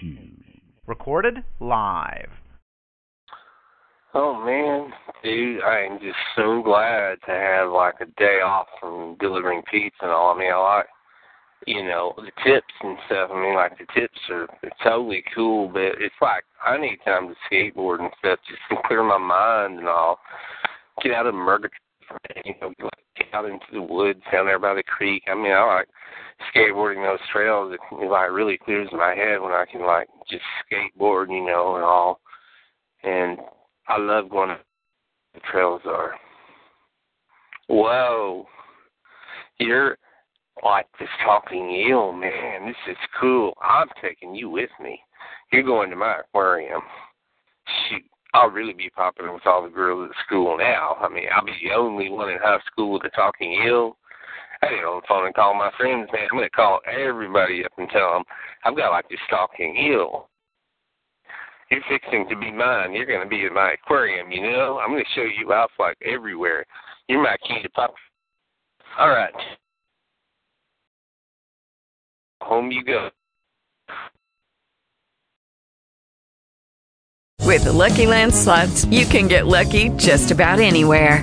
Shoes. Recorded live. Oh man, dude, I am just so glad to have like a day off from delivering pizza and all. I mean, I like, you know, the tips and stuff. I mean, like the tips are totally cool, but it's like I need time to skateboard and stuff just to clear my mind and all. Get out of Murgatroyd, you know, like get out into the woods down there by the creek. I mean, I like skateboarding those trails. It, it like really clears my head when I can like just skateboard, you know, and all. And I love going to the trails are. Whoa. You're like this talking eel, man. This is cool. I'm taking you with me. You're going to my aquarium. Shoot. I'll really be popular with all the girls at school now. I mean, I'll be the only one in high school with a talking eel. I get on the phone and call my friends, man. I'm to call everybody up and tell them I've got like this stalking eel. You're fixing to be mine. You're to be in my aquarium, you know? I'm to show you off like everywhere. You're my key to pop. All right. Home you go. With the Lucky Land slots, you can get lucky just about anywhere.